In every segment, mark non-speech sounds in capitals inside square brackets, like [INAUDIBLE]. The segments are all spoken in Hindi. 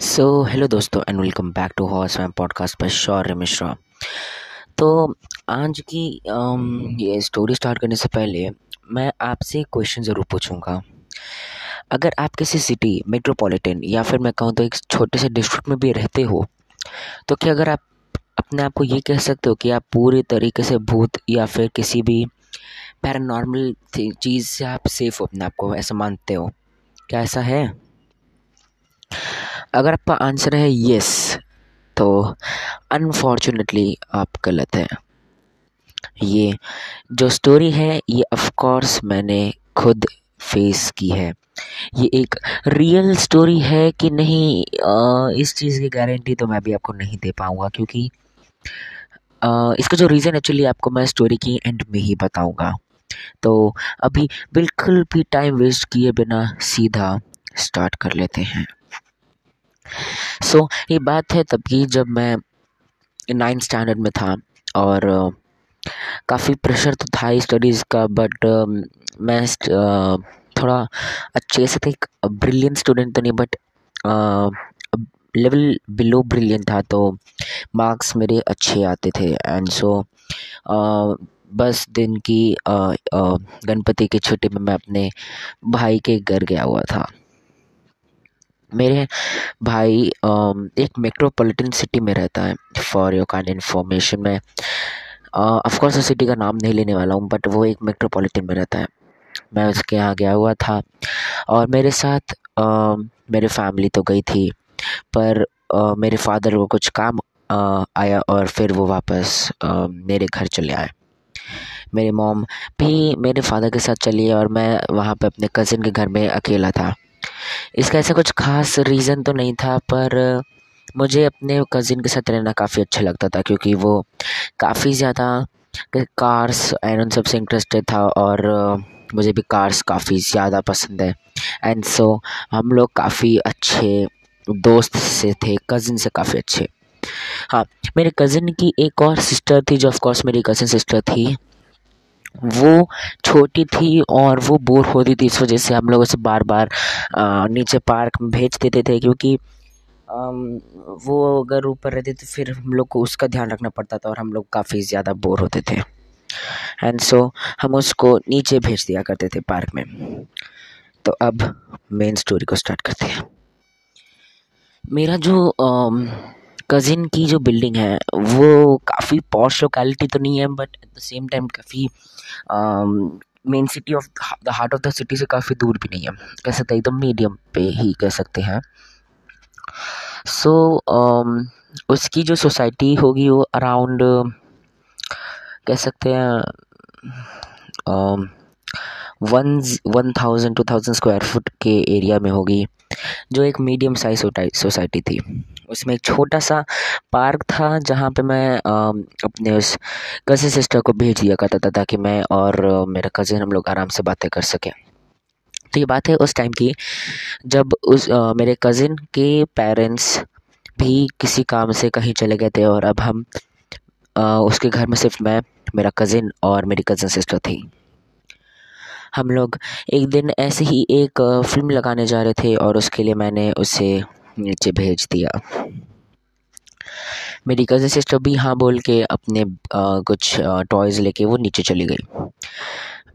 सो हेलो दोस्तों and welcome back to horror ma'am podcast पर शौर्य मिश्रा तो आज की um, ये स्टोरी स्टार्ट करने से पहले मैं आपसे क्वेश्चन ज़रूर पूछूँगा। अगर आप किसी सिटी मेट्रोपॉलिटन या फिर मैं कहूँ तो एक छोटे से डिस्ट्रिक्ट में भी रहते हो तो क्या अगर आप अपने आप को ये कह सकते हो कि आप पूरी तरीके से भूत या फिर किसी भी पैरानॉर्मल चीज़ से आप सेफ़ हो अपने आप को ऐसा मानते हो? क्या ऐसा है? अगर आपका आंसर है यस तो अनफॉर्चुनेटली आप गलत हैं। ये जो स्टोरी है ये ऑफकोर्स मैंने खुद फेस की है। ये एक रियल स्टोरी है कि नहीं आ, इस चीज़ की गारंटी तो मैं भी आपको नहीं दे पाऊँगा क्योंकि आ, इसका जो रीज़न एक्चुअली आपको मैं स्टोरी की एंड में ही बताऊँगा। तो अभी बिल्कुल भी टाइम वेस्ट किए बिना सीधा स्टार्ट कर लेते हैं। सो so, ये बात है तब की जब मैं नाइन्थ स्टैंडर्ड में था और काफ़ी प्रेशर तो था स्टडीज़ का बट मैं थोड़ा अच्छे से थे ब्रिलियंट स्टूडेंट तो नहीं बट लेवल बिलो ब्रिलियंट था तो मार्क्स मेरे अच्छे आते थे। एंड सो so, बस दिन की गणपति की छुट्टी में मैं अपने भाई के घर गया हुआ था। मेरे भाई एक मेट्रोपॉलिटन सिटी में रहता है फॉर योर काइंड इन्फॉर्मेशन में ऑफ़ कोर्स उस सिटी का नाम नहीं लेने वाला हूँ बट वो एक मेट्रोपॉलिटन में रहता है। मैं उसके यहाँ गया हुआ था, और मेरे साथ मेरे फैमिली तो गई थी, पर मेरे फादर को कुछ काम आया और फिर वो वापस मेरे घर चले आए। मेरे मॉम भी मेरे फादर के साथ चली और मैं वहाँ पे अपने कज़न के घर में अकेला था। इसका ऐसा कुछ ख़ास रीज़न तो नहीं था पर मुझे अपने कज़िन के साथ रहना काफ़ी अच्छा लगता था क्योंकि वो काफ़ी ज़्यादा कार्स एंड उन सबसे इंटरेस्टेड था और मुझे भी कार्स काफ़ी ज़्यादा पसंद है। एंड सो so, हम लोग काफ़ी अच्छे दोस्त से थे कज़िन से काफ़ी अच्छे। हाँ मेरे कज़िन की एक और सिस्टर थी जो ऑफ़ कोर्स मेरी कज़िन सिस्टर थी। वो छोटी थी और वो बोर होती थी इस वजह से हम लोग उसे बार बार नीचे पार्क में भेज देते थे क्योंकि वो अगर ऊपर रहती तो फिर हम लोग को उसका ध्यान रखना पड़ता था और हम लोग काफ़ी ज़्यादा बोर होते थे। एंड सो so, हम उसको नीचे भेज दिया करते थे पार्क में। तो अब मेन स्टोरी को स्टार्ट करते हैं। मेरा जो कज़िन की जो बिल्डिंग है वो काफ़ी पॉश लोकेलिटी तो नहीं है but at the same time काफ़ी main city of the heart of the city से काफ़ी दूर भी नहीं है। कह सकते एकदम मीडियम पे ही कह सकते हैं। सो so, um, उसकी जो सोसाइटी होगी वो अराउंड कह सकते हैं one one thousand two thousand square foot के एरिया में होगी। जो एक मीडियम साइज़ सोसाइटी थी। उसमें एक छोटा सा पार्क था जहाँ पे मैं अपने उस कज़न सिस्टर को भेज दिया करता था ताकि मैं और मेरा कज़न हम लोग आराम से बातें कर सकें। तो ये बात है उस टाइम की जब उस आ, मेरे कज़िन के पेरेंट्स भी किसी काम से कहीं चले गए थे और अब हम आ, उसके घर में सिर्फ़ मैं मेरा कज़िन और मेरी कज़न सिस्टर थी। हम लोग एक दिन ऐसे ही एक फ़िल्म लगाने जा रहे थे और उसके लिए मैंने उसे नीचे भेज दिया। मेरी कज़न सिस्टर भी हाँ बोल के अपने आ, कुछ टॉयज़ लेके वो नीचे चली गई।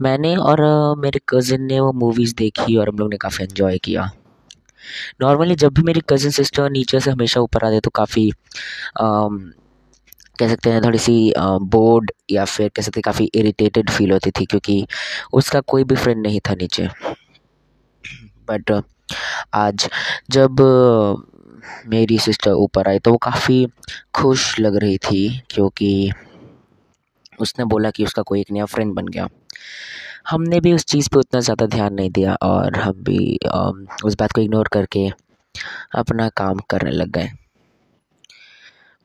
मैंने और मेरे कज़न ने वो मूवीज़ देखी और हम लोग ने काफ़ी इन्जॉय किया। नॉर्मली जब भी मेरी कज़न सिस्टर नीचे से हमेशा ऊपर आते तो काफ़ी कह सकते हैं थोड़ी सी बोर्ड या फिर कह सकते काफ़ी इरिटेटेड फील होती थी क्योंकि उसका कोई भी फ्रेंड नहीं था नीचे। बट आज जब, मेरी सिस्टर ऊपर आई तो वो काफ़ी खुश लग रही थी क्योंकि उसने बोला कि उसका कोई एक नया फ्रेंड बन गया। हमने भी उस चीज़ पे उतना ज़्यादा ध्यान नहीं दिया और हम भी उस बात को इग्नोर करके अपना काम करने लग गए।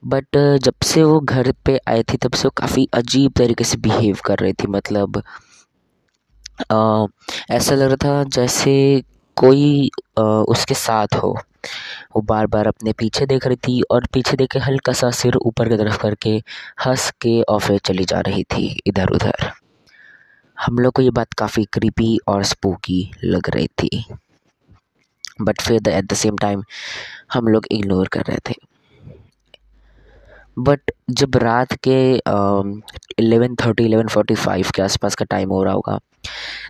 बट जब से वो घर पे आई थी तब से वो काफ़ी अजीब तरीके से बिहेव कर रही थी मतलब आ, ऐसा लग रहा था जैसे कोई आ, उसके साथ हो। वो बार बार अपने पीछे देख रही थी और पीछे देख के हल्का सा सिर ऊपर की तरफ़ करके हंस के ऑफ़िस चली जा रही थी इधर उधर हम लोग को ये बात काफ़ी क्रीपी और स्पूकी लग रही थी। बट फिर एट द सेम टाइम हम लोग इग्नोर कर रहे थे। बट जब रात के eleven thirty eleven forty five के आसपास का टाइम हो रहा होगा,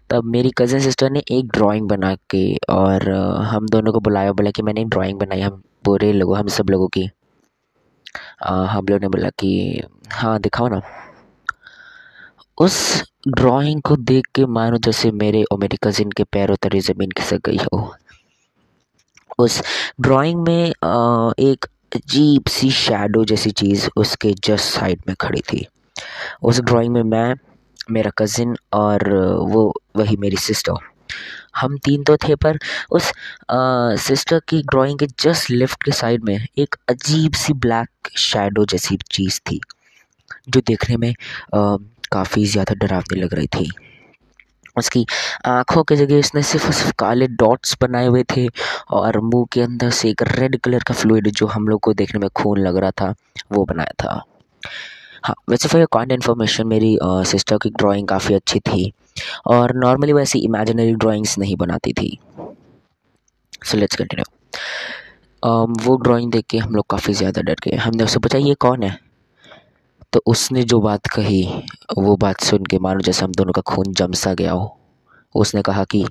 तब मेरी कज़न सिस्टर ने एक ड्राइंग बना के और हम दोनों को बुलाया बोला कि मैंने एक ड्राइंग बनाई हम पूरे लोगों, हम सब लोगों की। हम लोग ने बोला कि हाँ दिखाओ ना। उस ड्राइंग को देख के मानो जैसे मेरे और मेरी कज़िन के पैरों तले ज़मीन खिसक गई हो। उस ड्राइंग में एक अजीब सी शैडो जैसी चीज़ उसके जस्ट साइड में खड़ी थी। उस ड्राइंग में मैं मेरा कज़िन और वो वही मेरी सिस्टर हम तीन तो थे पर उस आ, सिस्टर की ड्राइंग के जस्ट लेफ़्ट के साइड में एक अजीब सी ब्लैक शैडो जैसी चीज़ थी जो देखने में काफ़ी ज़्यादा डरावनी लग रही थी। उसकी आँखों के जगह उसने सिर्फ़ और सिर्फ़ काले डॉट्स बनाए हुए थे और मुँह के अंदर से एक रेड कलर का फ्लूइड जो हम लोग को देखने में खून लग रहा था, वो बनाया था। हाँ वैसे फॉर काइंड इन्फॉर्मेशन मेरी सिस्टर की ड्राइंग काफ़ी अच्छी थी और नॉर्मली वैसे इमेजिनरी ड्राइंग्स नहीं बनाती थी। सो लेट्स कंटिन्यू वो ड्राइंग देख के हम लोग काफ़ी ज़्यादा डर गए। हमने उससे पूछा, ये कौन है? तो उसने जो बात कही, वो बात सुन के मानो जैसे हम दोनों का खून जम सा गया हो। उसने कहा कि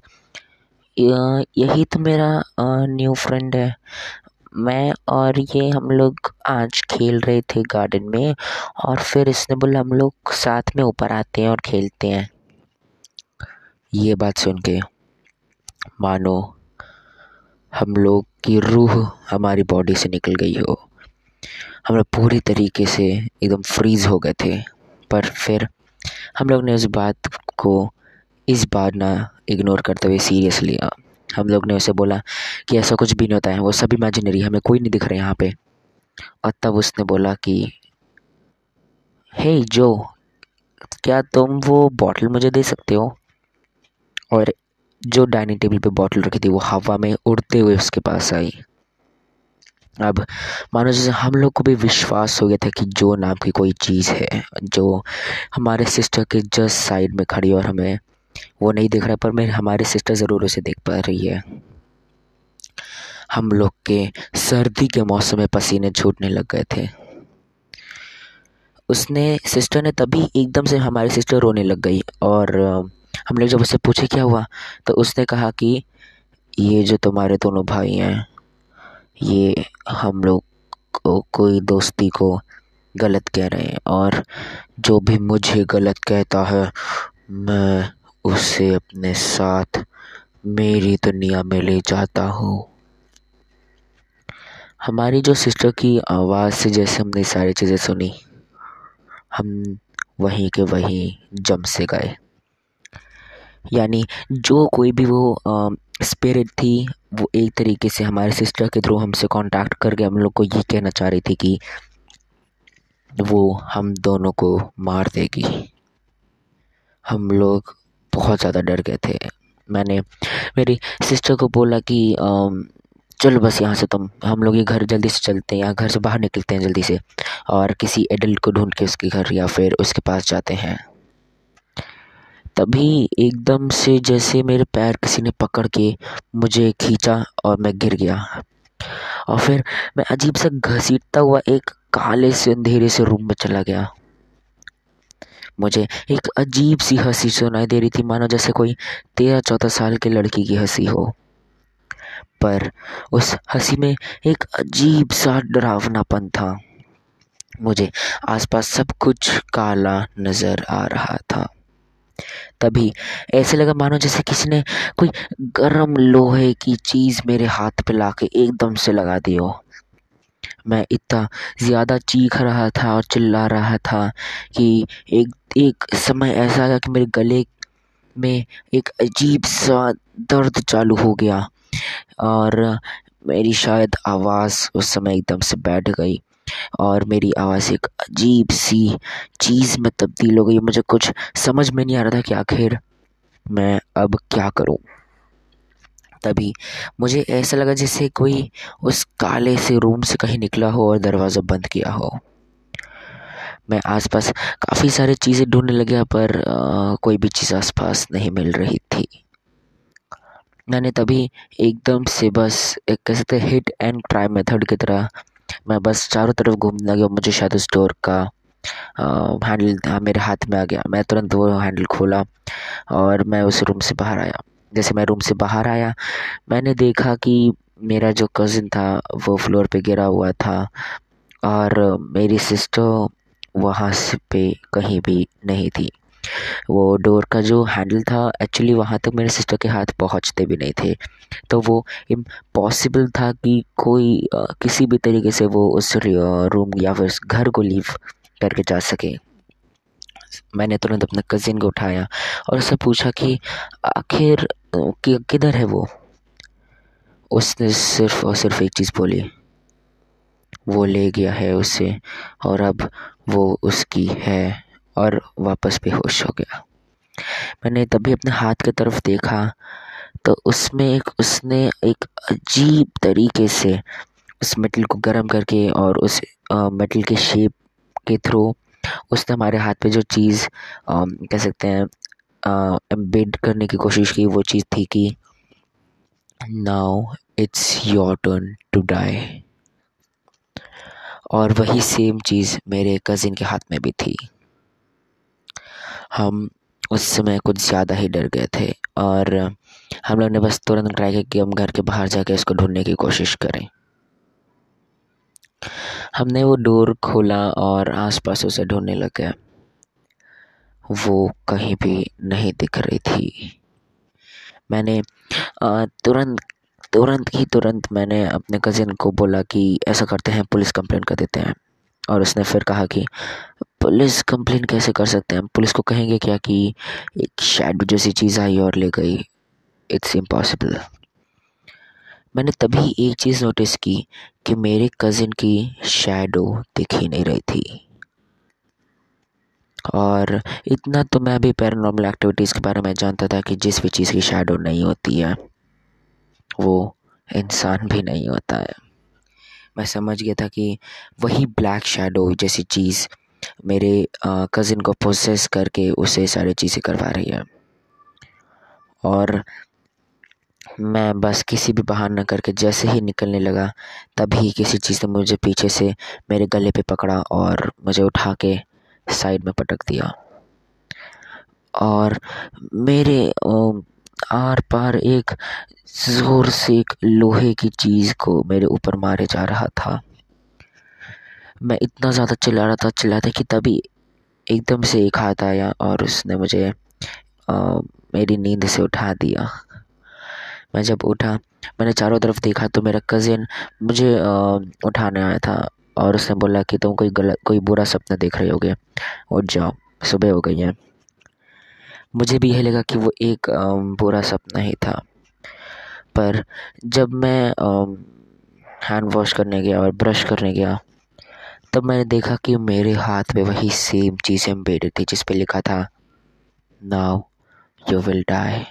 यही तो मेरा न्यू फ्रेंड है। मैं और ये हम लोग आज खेल रहे थे गार्डन में और फिर इसने बोला, हम लोग साथ में ऊपर आते हैं और खेलते हैं। ये बात सुन के मानो हम लोग की रूह हमारी बॉडी से निकल गई हो। हम लोग पूरी तरीके से एकदम फ्रीज़ हो गए थे। पर फिर हम लोग ने उस बात को इस बार ना इग्नोर करते हुए सीरियस लिया हम लोग ने उसे बोला कि ऐसा कुछ भी नहीं होता है, वो सब इमेजिनरी हमें कोई नहीं दिख रहा यहाँ पे। और तब उसने बोला कि हे जो क्या तुम वो बॉटल मुझे दे सकते हो? और जो डाइनिंग टेबल पे बॉटल रखी थी, वो हवा में उड़ते हुए उसके पास आई। अब मानो जैसे हम लोग को भी विश्वास हो गया था कि जो नाम की कोई चीज़ है, जो हमारे सिस्टर के जस्ट साइड में खड़ी और हमें वो नहीं दिख रहा पर मैं हमारी सिस्टर ज़रूर उसे देख पा रही है। हम लोग के सर्दी के मौसम में पसीने छूटने लग गए थे। उसने सिस्टर ने तभी एकदम से हमारी सिस्टर रोने लग गई और हम लोग जब उससे पूछे क्या हुआ तो उसने कहा कि ये जो तुम्हारे दोनों भाई हैं ये हम लोग को, कोई दोस्ती को गलत कह रहे हैं। और जो भी मुझे गलत कहता है, मैं उसे अपने साथ मेरी दुनिया में ले जाता हूँ। हमारी जो सिस्टर की आवाज़ से जैसे हमने सारी चीज़ें सुनी, हम वहीं के वहीं जम से गए। यानी जो कोई भी वो स्पिरिट थी, वो एक तरीके से हमारे सिस्टर के थ्रू हमसे कांटेक्ट करके हम लोग को ये कहना चाह रही थी कि वो हम दोनों को मार देगी। हम लोग बहुत ज़्यादा डर गए थे। मैंने मेरी सिस्टर को बोला कि चलो बस यहाँ से तुम, हम लोग ये घर जल्दी से चलते हैं या घर से बाहर निकलते हैं जल्दी से, और किसी एडल्ट को ढूंढ के उसके घर या फिर उसके पास जाते हैं। तभी एकदम से जैसे मेरे पैर किसी ने पकड़ के मुझे खींचा और मैं गिर गया। और फिर मैं अजीब सा घसीटता हुआ एक काले से अंधेरे से रूम में चला गया। मुझे एक अजीब सी हँसी सुनाई दे रही थी, मानो जैसे कोई तेरह चौदह साल की लड़की की हँसी हो। पर उस हँसी में एक अजीब सा डरावनापन था। मुझे आसपास सब कुछ काला नज़र आ रहा था। तभी। ऐसे लगा मानो जैसे किसी ने कोई गर्म लोहे की चीज़ मेरे हाथ पे ला के एकदम से लगा दी हो। मैं इतना ज़्यादा चीख रहा था और चिल्ला रहा था कि एक एक समय ऐसा आया कि मेरे गले में एक अजीब सा दर्द चालू हो गया और मेरी शायद आवाज़ उस समय एकदम से बैठ गई। और मेरी आवाज़ एक अजीब सी चीज़ में तब्दील हो गई। मुझे कुछ समझ में नहीं आ रहा था कि आखिर मैं अब क्या करूँ। तभी मुझे ऐसा लगा जैसे कोई उस काले से रूम से कहीं निकला हो और दरवाज़ा बंद किया हो। मैं आसपास काफ़ी सारी चीज़ें ढूँढने लगा पर आ, कोई भी चीज़ आसपास नहीं मिल रही थी। मैंने तभी एकदम से बस एक कह सकते हिट एंड ट्राई मेथड की तरह मैं बस चारों तरफ़ घूमने लगा मुझे शायद उस डोर का हैंडल मेरे हाथ में आ गया। मैं तुरंत वो हैंडल खोला और मैं उस रूम से बाहर आया। जैसे मैं रूम से बाहर आया, मैंने देखा कि मेरा जो कज़िन था, वो फ्लोर पे गिरा हुआ था और मेरी सिस्टर वहाँ से पे कहीं भी नहीं थी। वो डोर का जो हैंडल था एक्चुअली वहाँ तक मेरे सिस्टर के हाथ पहुँचते भी नहीं थे। तो वो इम्पॉसिबल था कि कोई आ, किसी भी तरीके से वो उस रूम या फिर उस घर को लीव करके जा सके। मैंने तुरंत अपने कज़िन को उठाया और उससे पूछा कि आखिर कि, किधर है वो? उसने सिर्फ़ और सिर्फ़ एक चीज़ बोली। वो ले गया है उसे और अब वो उसकी है। और वापस बेहोश हो गया। मैंने तभी अपने हाथ की तरफ़ देखा तो उसमें एक, उसने एक अजीब तरीके से उस मेटल को गर्म करके और उस मेटल के शेप के थ्रू उसने हमारे हाथ पे जो चीज़ कह सकते हैं एम्बेड करने की कोशिश की, वो चीज़ थी कि now it's your turn to die और वही सेम चीज़ मेरे कज़िन के हाथ में भी थी। हम उस समय कुछ ज़्यादा ही डर गए थे और हम लोग ने बस तुरंत ट्राई किया कि हम घर के बाहर जाके इसको ढूँढने की कोशिश करें। हमने वो डोर खोला और आसपास उसे ढूँढने लग। गया वो कहीं भी नहीं दिख रही थी। मैंने तुरंत तुरंत ही तुरंत मैंने अपने कज़िन को बोला कि ऐसा करते हैं, पुलिस कंप्लेंट कर देते हैं। और उसने फिर कहा कि पुलिस कंप्लेन कैसे कर सकते हैं? पुलिस को कहेंगे क्या कि एक शेडो जैसी चीज़ आई और ले गई। इट्स इम्पॉसिबल मैंने तभी एक चीज़ नोटिस की कि मेरे कज़िन की शेडो दिख ही नहीं रही थी। और इतना तो मैं भी पैरानॉर्मल एक्टिविटीज़ के बारे में जानता था कि जिस भी चीज़ की शेडो नहीं होती है, वो इंसान भी नहीं होता है। मैं समझ गया था कि वही ब्लैक शेडो जैसी चीज़ मेरे कज़िन को प्रोसेस करके उसे सारी चीज़ें करवा रही है। और मैं बस किसी भी बहाना करके जैसे ही निकलने लगा, तभी किसी चीज़ ने मुझे पीछे से मेरे गले पे पकड़ा और मुझे उठा के साइड में पटक दिया। और मेरे आर पार एक ज़ोर से एक लोहे की चीज़ को मेरे ऊपर मारे जा रहा था। मैं इतना ज़्यादा चिल्ला रहा था चिल्ला था कि तभी एकदम से एक हाथ आया और उसने मुझे आ, मेरी नींद से उठा दिया। मैं जब उठा मैंने चारों तरफ़ देखा तो मेरा कज़िन मुझे आ, उठाने आया था और उसने बोला कि तुम कोई गलत कोई बुरा सपना देख रहे होगे। उठ जाओ सुबह हो गई है। मुझे भी यह लगा कि वो एक बुरा सपना ही था। पर जब मैं हैंड वॉश करने गया और ब्रश करने गया तब मैंने देखा कि मेरे हाथ में वही सेम चीज़ एम्बेडेड थी, जिस पे लिखा था now you will die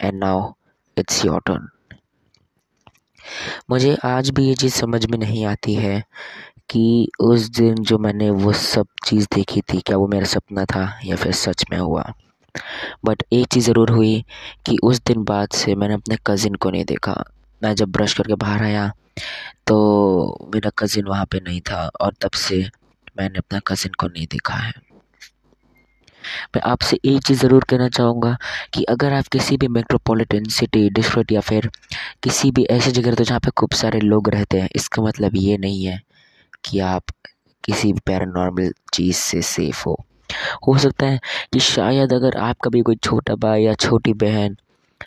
and now it's your turn मुझे आज भी ये चीज़ समझ में नहीं आती है कि उस दिन जो मैंने वो सब चीज़ देखी थी, क्या वो मेरा सपना था या फिर सच में हुआ? बट एक चीज़ ज़रूर हुई कि उस दिन बाद से मैंने अपने कज़िन को नहीं देखा। मैं जब ब्रश करके बाहर आया तो मेरा कज़िन वहाँ पे नहीं था और तब से मैंने अपना कज़िन को नहीं देखा है। मैं आपसे एक चीज़ ज़रूर कहना चाहूँगा कि अगर आप किसी भी मेट्रोपॉलिटन सिटी डिस्ट्रिक्ट या फिर किसी भी ऐसी जगह तो जहाँ पे खूब सारे लोग रहते हैं, इसका मतलब ये नहीं है कि आप किसी भी पैरानॉर्मल चीज़ से सेफ़ हो। हो सकता है कि शायद अगर आपका भी कोई छोटा भाई या छोटी बहन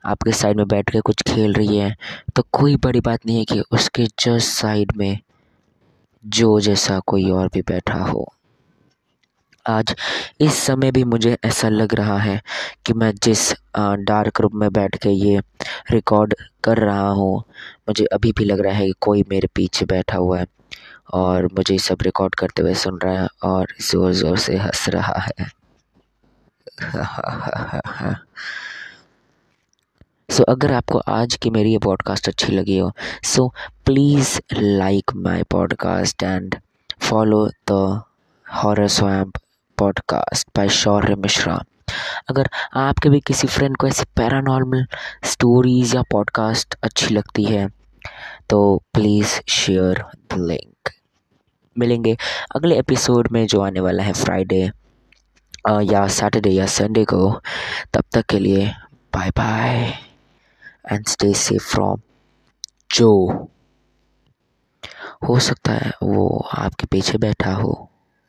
आपके साइड में बैठ कर कुछ खेल रही है तो कोई बड़ी बात नहीं है कि उसके जस्ट साइड में जो जैसा कोई और भी बैठा हो। आज इस समय भी मुझे ऐसा लग रहा है कि मैं जिस डार्क रूम में बैठ के ये रिकॉर्ड कर रहा हूँ, मुझे अभी भी लग रहा है कि कोई मेरे पीछे बैठा हुआ है और मुझे सब रिकॉर्ड करते हुए सुन रहा है और ज़ोर ज़ोर से हंस रहा है। [LAUGHS] सो so, अगर आपको आज की मेरी ये पॉडकास्ट अच्छी लगी हो so please like my podcast and follow the horror swamp podcast by Shaurya Mishra अगर आपके भी किसी फ्रेंड को ऐसी पैरानॉर्मल स्टोरीज़ या पॉडकास्ट अच्छी लगती है तो प्लीज़ शेयर द लिंक मिलेंगे अगले एपिसोड में जो आने वाला है फ्राइडे या सैटरडे या संडे को तब तक के लिए bye bye and stay safe from जो हो सकता है वो आपके पीछे बैठा हो।